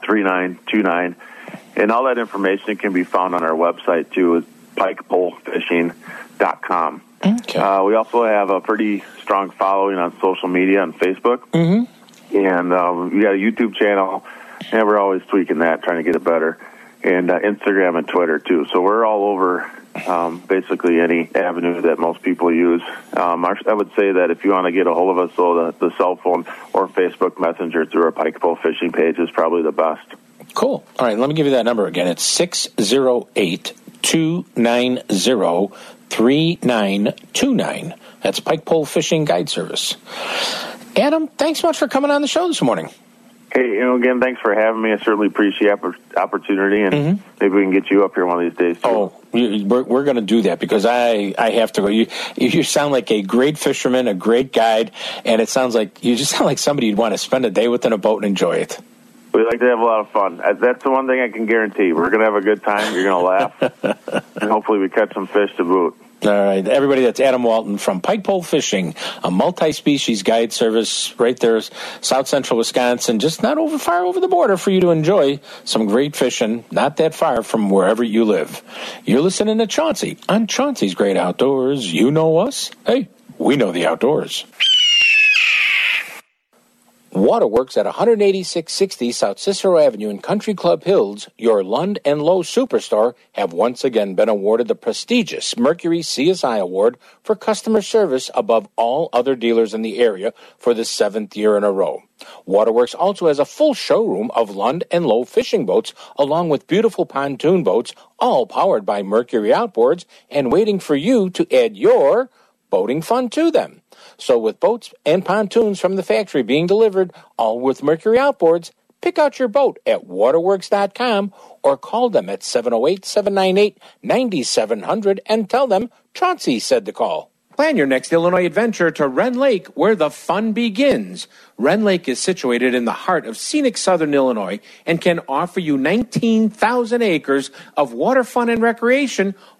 Speaker 9: three nine two nine, and all that information can be found on our website too. Is pikepolefishing.com.
Speaker 2: Okay.
Speaker 9: Uh, we also have a pretty strong following on social media on Facebook,
Speaker 2: Mm-hmm.
Speaker 9: and um, we got a YouTube channel, and we're always tweaking that, trying to get it better, and uh, Instagram and Twitter too. So we're all over. Um, basically, any avenue that most people use. Um, I would say that if you want to get a hold of us, so the, the cell phone or Facebook Messenger through our Pike Pole fishing page is probably the best.
Speaker 2: Cool. All right, let me give you that number again. It's 608 290 3929. That's Pike Pole Fishing Guide Service. Adam, thanks so much for coming on the show this morning.
Speaker 9: Hey, you know, again, thanks for having me. I certainly appreciate the opportunity, and maybe we can get you up here one of these days. Too.
Speaker 2: Oh, we're, we're going to do that because I, I have to go. You, you sound like a great fisherman, a great guide, and it sounds like you just sound like somebody you'd want to spend a day with in a boat and enjoy it.
Speaker 9: We like to have a lot of fun. Uh, That's the one thing I can guarantee. We're going to have a good time. You're going to laugh, and hopefully, we catch some fish to boot.
Speaker 2: All right, everybody, that's Adam Walton from Pike Pole Fishing, a multi-species guide service right there, South Central Wisconsin, just not over far over the border for you to enjoy some great fishing, not that far from wherever you live. You're listening to Chauncey on Chauncey's Great Outdoors. You know us. Hey, we know the outdoors. Waterworks at 18660 South Cicero Avenue in Country Club Hills, your Lund and Lowe superstore, have once again been awarded the prestigious Mercury CSI Award for customer service above all other dealers in the area for the seventh year in a row. Waterworks also has a full showroom of Lund and Lowe fishing boats, along with beautiful pontoon boats, all powered by Mercury outboards and waiting for you to add your boating fun to them. So, with boats and pontoons from the factory being delivered, all with Mercury outboards, pick out your boat at waterworks.com or call them at 708 798 9700 and tell them Chauncey said to call. Plan your next Illinois adventure to Rend Lake, where the fun begins. Rend Lake is situated in the heart of scenic southern Illinois and can offer you 19,000 acres of water fun and recreation,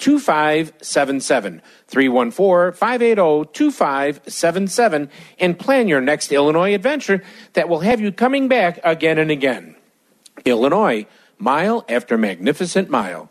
Speaker 2: 2577. 314 580 2577 and plan your next Illinois adventure that will have you coming back again and again. Illinois, mile after magnificent mile.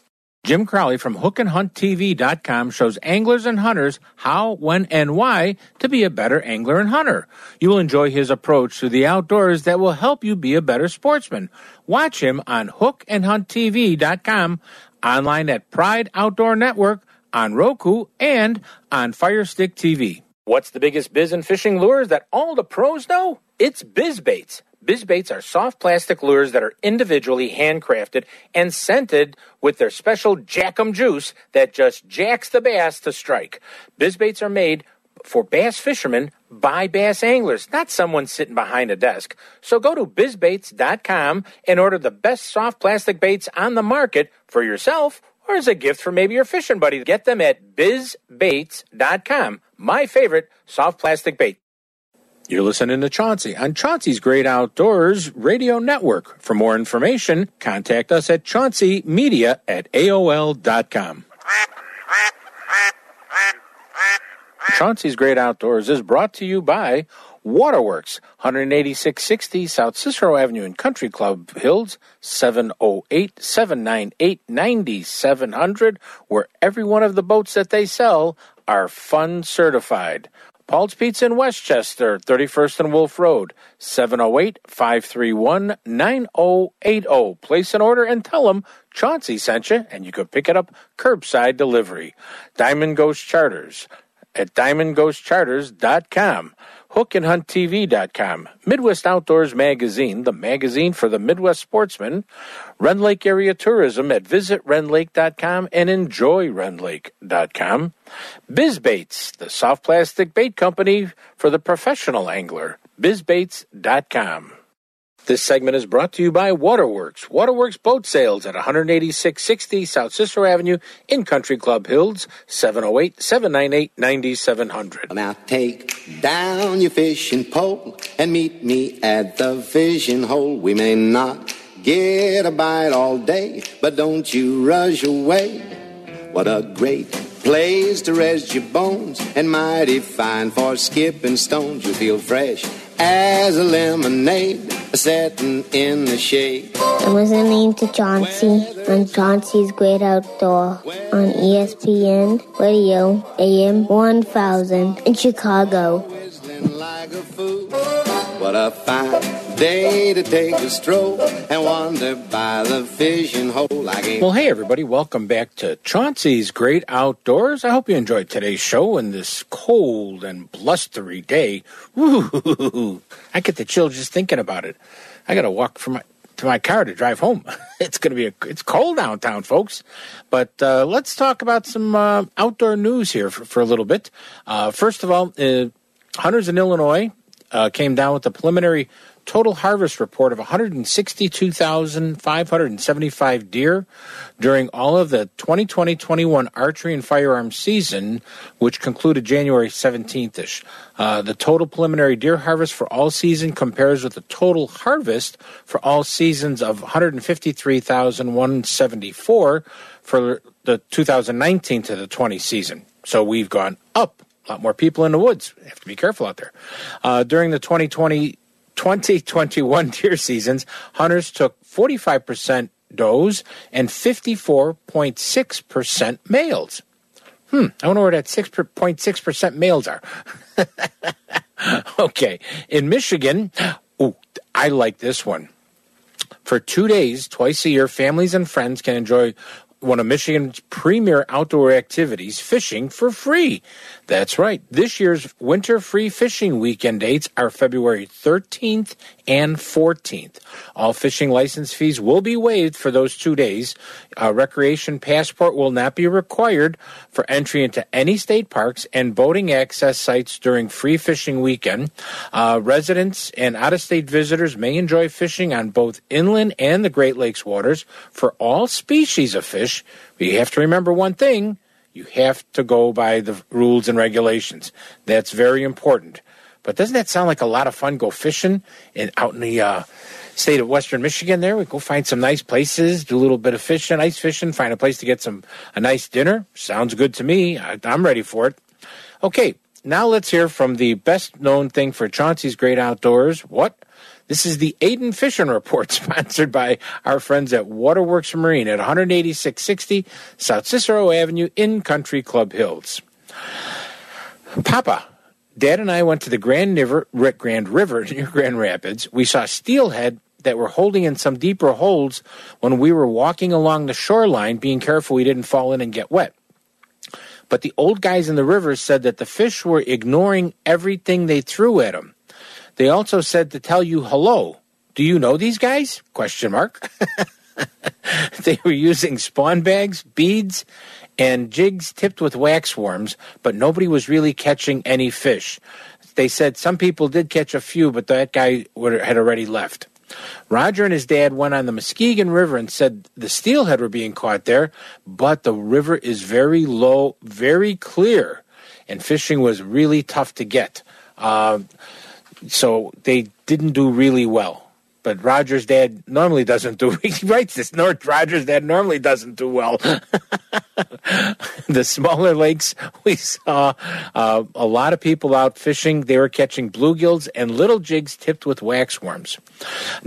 Speaker 2: Jim Crowley from hookandhunttv.com shows anglers and hunters how, when, and why to be a better angler and hunter. You will enjoy his approach to the outdoors that will help you be a better sportsman. Watch him on hookandhunttv.com, online at Pride Outdoor Network, on Roku, and on Firestick TV. What's the biggest biz in fishing lures that all the pros know? It's BizBaits. BizBaits are soft plastic lures that are individually handcrafted and scented with their special Jackum juice that just jacks the bass to strike. BizBaits are made for bass fishermen by bass anglers, not someone sitting behind a desk. So go to bizbaits.com and order the best soft plastic baits on the market for yourself or as a gift for maybe your fishing buddy. Get them at bizbaits.com. My favorite soft plastic bait. You're listening to Chauncey on Chauncey's Great Outdoors Radio Network. For more information, contact us at chaunceymedia at AOL.com. Chauncey's Great Outdoors is brought to you by Waterworks, 18660 South Cicero Avenue in Country Club Hills, 708 798 9700, where every one of the boats that they sell are fun certified. Paul's Pizza in Westchester, 31st and Wolf Road, 708 531 9080. Place an order and tell them Chauncey sent you, and you could pick it up curbside delivery. Diamond Ghost Charters at diamondghostcharters.com. HookandHuntTV.com, Midwest Outdoors Magazine, the magazine for the Midwest sportsman, Rend Lake Area Tourism at visitrendlake.com and enjoyrendlake.com, BizBaits, the soft plastic bait company for the professional angler, bizbaits.com. This segment is brought to you by Waterworks. Waterworks Boat Sales at 18660 South Cicero Avenue in Country Club Hills, 708 798 9700.
Speaker 10: Now take down your fishing pole and meet me at the fishing hole. We may not get a bite all day, but don't you rush away. What a great place to rest your bones and mighty fine for skipping stones. You feel fresh as a lemonade setting in the shade.
Speaker 11: I'm listening to Chauncey on Chauncey's Great Outdoor on ESPN Radio AM 1000 in Chicago.
Speaker 10: What a fine day to take a stroll and wander by the fishing hole.
Speaker 2: Well, hey, everybody, welcome back to Chauncey's Great Outdoors. I hope you enjoyed today's show in this cold and blustery day. I get the chill just thinking about it. I got to walk from my to my car to drive home. it's going to be a, it's cold downtown, folks. But uh, let's talk about some uh, outdoor news here for, for a little bit. Uh, first of all, uh, hunters in Illinois uh, came down with the preliminary total harvest report of 162,575 deer during all of the 2020-21 archery and firearms season, which concluded January 17th-ish. Uh, the total preliminary deer harvest for all season compares with the total harvest for all seasons of 153,174 for the 2019 to the 20 season. So we've gone up. A lot more people in the woods. Have to be careful out there. Uh, during the 2020 2021 deer seasons, hunters took 45% does and 54.6% males. Hmm, I wonder where that 6.6% males are. okay, in Michigan, ooh, I like this one. For two days, twice a year, families and friends can enjoy one of Michigan's premier outdoor activities, fishing for free. That's right. This year's winter free fishing weekend dates are February 13th and 14th. All fishing license fees will be waived for those two days. A recreation passport will not be required for entry into any state parks and boating access sites during free fishing weekend. Uh, residents and out of state visitors may enjoy fishing on both inland and the Great Lakes waters for all species of fish. But you have to remember one thing you have to go by the rules and regulations. That's very important. But doesn't that sound like a lot of fun? Go fishing and out in the uh, state of Western Michigan. There, we go find some nice places, do a little bit of fishing, ice fishing, find a place to get some a nice dinner. Sounds good to me. I, I'm ready for it. Okay, now let's hear from the best known thing for Chauncey's Great Outdoors. What? This is the Aiden Fishing Report, sponsored by our friends at Waterworks Marine at 18660 South Cicero Avenue in Country Club Hills. Papa, Dad and I went to the Grand River, Grand River near Grand Rapids. We saw steelhead that were holding in some deeper holes when we were walking along the shoreline, being careful we didn't fall in and get wet. But the old guys in the river said that the fish were ignoring everything they threw at them. They also said to tell you hello. Do you know these guys? Question mark. they were using spawn bags, beads, and jigs tipped with wax worms, but nobody was really catching any fish. They said some people did catch a few, but that guy had already left. Roger and his dad went on the Muskegon River and said the steelhead were being caught there, but the river is very low, very clear, and fishing was really tough to get. Uh, so they didn't do really well. But Roger's dad normally doesn't do. He writes this. North Roger's dad normally doesn't do well. the smaller lakes, we saw uh, a lot of people out fishing. They were catching bluegills and little jigs tipped with waxworms.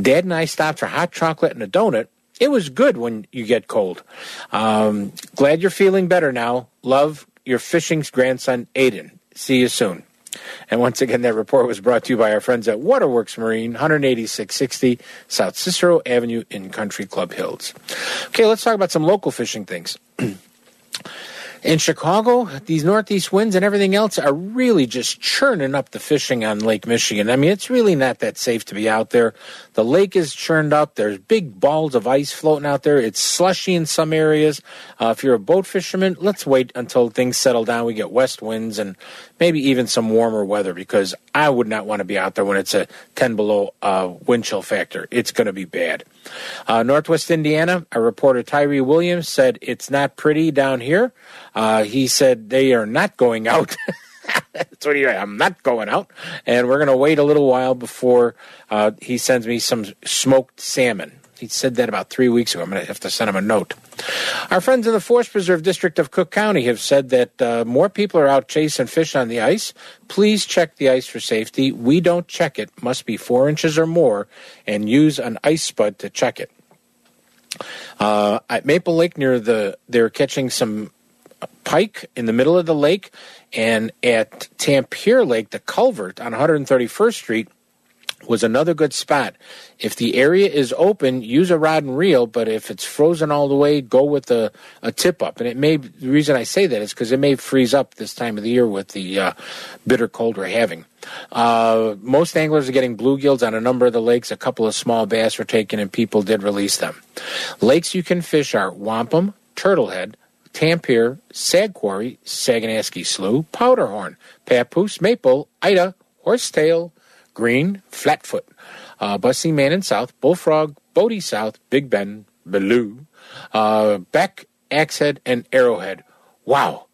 Speaker 2: Dad and I stopped for hot chocolate and a donut. It was good when you get cold. Um, glad you're feeling better now. Love your fishing's grandson, Aiden. See you soon. And once again, that report was brought to you by our friends at Waterworks Marine, 18660 South Cicero Avenue in Country Club Hills. Okay, let's talk about some local fishing things. In Chicago, these northeast winds and everything else are really just churning up the fishing on Lake Michigan. I mean, it's really not that safe to be out there. The lake is churned up. There's big balls of ice floating out there. It's slushy in some areas. Uh, if you're a boat fisherman, let's wait until things settle down. We get west winds and maybe even some warmer weather because I would not want to be out there when it's a 10 below uh, wind chill factor. It's going to be bad. Uh, Northwest Indiana, our reporter Tyree Williams said it's not pretty down here. Uh, he said they are not going out. That's what he. I'm not going out, and we're going to wait a little while before uh, he sends me some smoked salmon. He said that about three weeks ago. I'm going to have to send him a note. Our friends in the Forest Preserve District of Cook County have said that uh, more people are out chasing fish on the ice. Please check the ice for safety. We don't check it. Must be four inches or more, and use an ice spud to check it. Uh, at Maple Lake near the, they're catching some pike in the middle of the lake, and at Tampier Lake, the culvert on 131st Street was another good spot. If the area is open, use a rod and reel, but if it's frozen all the way, go with a, a tip up. And it may, the reason I say that is because it may freeze up this time of the year with the uh, bitter cold we're having. Uh, most anglers are getting bluegills on a number of the lakes. A couple of small bass were taken, and people did release them. Lakes you can fish are Wampum, Turtlehead, Tampier, Sag Quarry, Saganashkee Slough, Powderhorn, Papoose, Maple, Ida, Horsetail, Green, Flatfoot, uh, Busse Man in South, Bullfrog, Bode South, Big Ben, Belleau, uh, Beck, Axehead, and Arrowhead. Wow,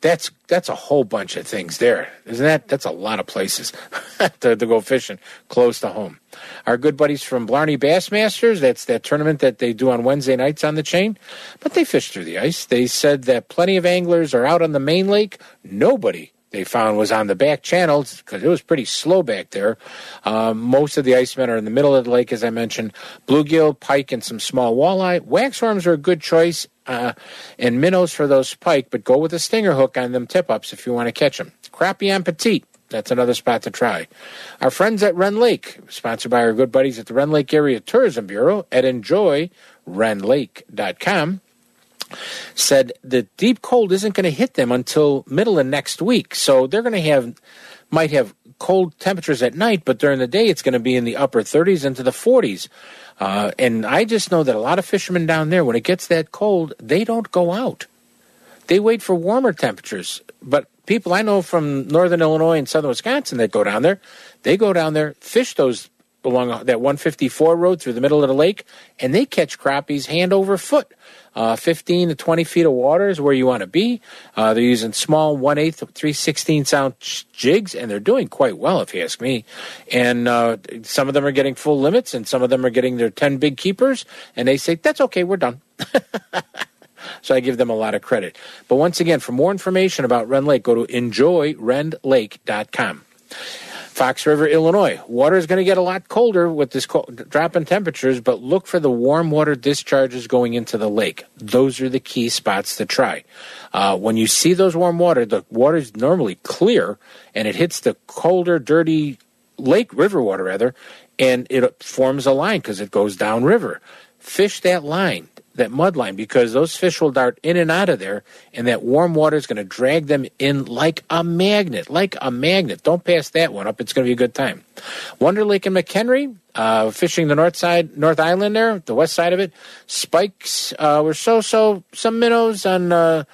Speaker 2: that's that's a whole bunch of things there, isn't that? That's a lot of places to, to go fishing close to home. Our good buddies from Blarney Bassmasters, that's that tournament that they do on Wednesday nights on the chain, but they fish through the ice. They said that plenty of anglers are out on the main lake. Nobody they found was on the back channels because it was pretty slow back there. Um, most of the icemen are in the middle of the lake, as I mentioned. Bluegill, pike, and some small walleye. Waxworms are a good choice, uh, and minnows for those pike, but go with a stinger hook on them tip ups if you want to catch them. Crappie and petite. That's another spot to try. Our friends at Rend Lake, sponsored by our good buddies at the Rend Lake Area Tourism Bureau at enjoyrendlake.com. said the deep cold isn't going to hit them until middle of next week. So they're going to have might have cold temperatures at night, but during the day it's going to be in the upper 30s into the 40s. Uh, and I just know that a lot of fishermen down there, when it gets that cold, they don't go out. They wait for warmer temperatures. But people I know from northern Illinois and southern Wisconsin that go down there, they go down there, fish those along that 154 road through the middle of the lake, and they catch crappies hand over foot. Uh, 15 to 20 feet of water is where you want to be. Uh, they're using small 1 8 3 16 ounce jigs, and they're doing quite well, if you ask me. And uh, some of them are getting full limits, and some of them are getting their 10 big keepers, and they say, That's okay, we're done. so I give them a lot of credit. But once again, for more information about Rend Lake, go to enjoyrendlake.com. Fox River, Illinois. Water is going to get a lot colder with this drop in temperatures, but look for the warm water discharges going into the lake. Those are the key spots to try. Uh, when you see those warm water, the water is normally clear and it hits the colder, dirty lake, river water rather, and it forms a line because it goes downriver. Fish that line that mud line because those fish will dart in and out of there, and that warm water is going to drag them in like a magnet, like a magnet. Don't pass that one up; it's going to be a good time. Wonder Lake and McHenry, uh, fishing the north side, North Island there, the west side of it. Spikes uh, were so-so. Some minnows on uh,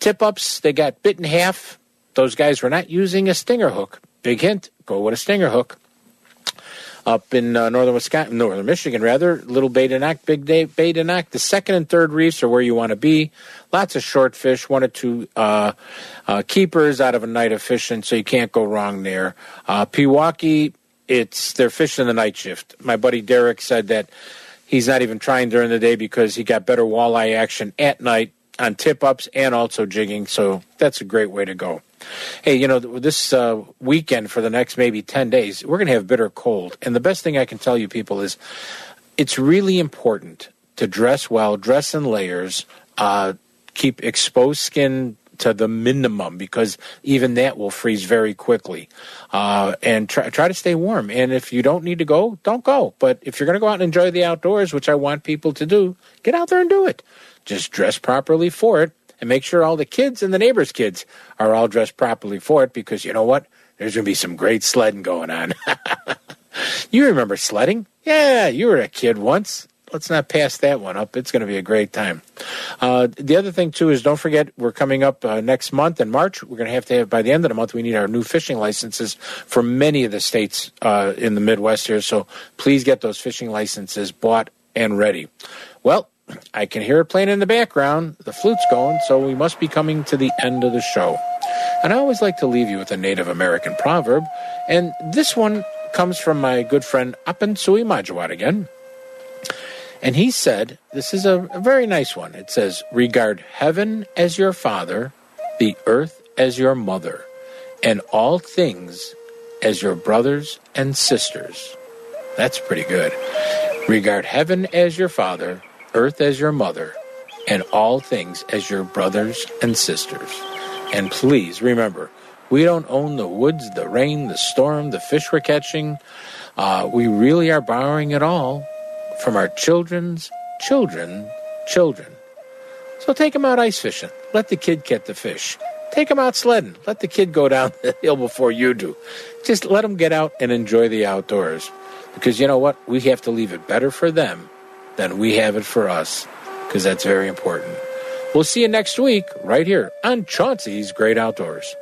Speaker 2: tip ups. They got bit in half. Those guys were not using a stinger hook. Big hint: go with a stinger hook up in uh, northern Wisconsin, northern Michigan, rather. Little Bay de Noc, Big Day, Bay de Noc. The second and third reefs are where you want to be. Lots of short fish, one or two uh, uh, keepers out of a night of fishing, so you can't go wrong there. Uh, Pewaukee, it's they're fishing the night shift. My buddy Derek said that he's not even trying during the day because he got better walleye action at night on tip ups and also jigging. So that's a great way to go. Hey, you know, this uh, weekend for the next maybe 10 days, we're going to have bitter cold. And the best thing I can tell you people is it's really important to dress well, dress in layers, uh, keep exposed skin to the minimum because even that will freeze very quickly. Uh, and try, try to stay warm. And if you don't need to go, don't go. But if you're going to go out and enjoy the outdoors, which I want people to do, get out there and do it. Just dress properly for it and make sure all the kids and the neighbors' kids are all dressed properly for it because you know what? There's going to be some great sledding going on. you remember sledding? Yeah, you were a kid once. Let's not pass that one up. It's going to be a great time. Uh, the other thing, too, is don't forget we're coming up uh, next month in March. We're going to have to have, by the end of the month, we need our new fishing licenses for many of the states uh, in the Midwest here. So please get those fishing licenses bought and ready. Well, I can hear it playing in the background. The flute's going, so we must be coming to the end of the show. And I always like to leave you with a Native American proverb, and this one comes from my good friend Apan Sui Majawat again. And he said, This is a, a very nice one. It says, Regard heaven as your father, the earth as your mother, and all things as your brothers and sisters. That's pretty good. Regard heaven as your father, earth as your mother, and all things as your brothers and sisters. And please remember, we don't own the woods, the rain, the storm, the fish we're catching. Uh, we really are borrowing it all from our children's children, children. So take them out ice fishing. Let the kid catch the fish. Take them out sledding. Let the kid go down the hill before you do. Just let them get out and enjoy the outdoors. Because you know what? We have to leave it better for them than we have it for us, because that's very important. We'll see you next week right here on Chauncey's Great Outdoors.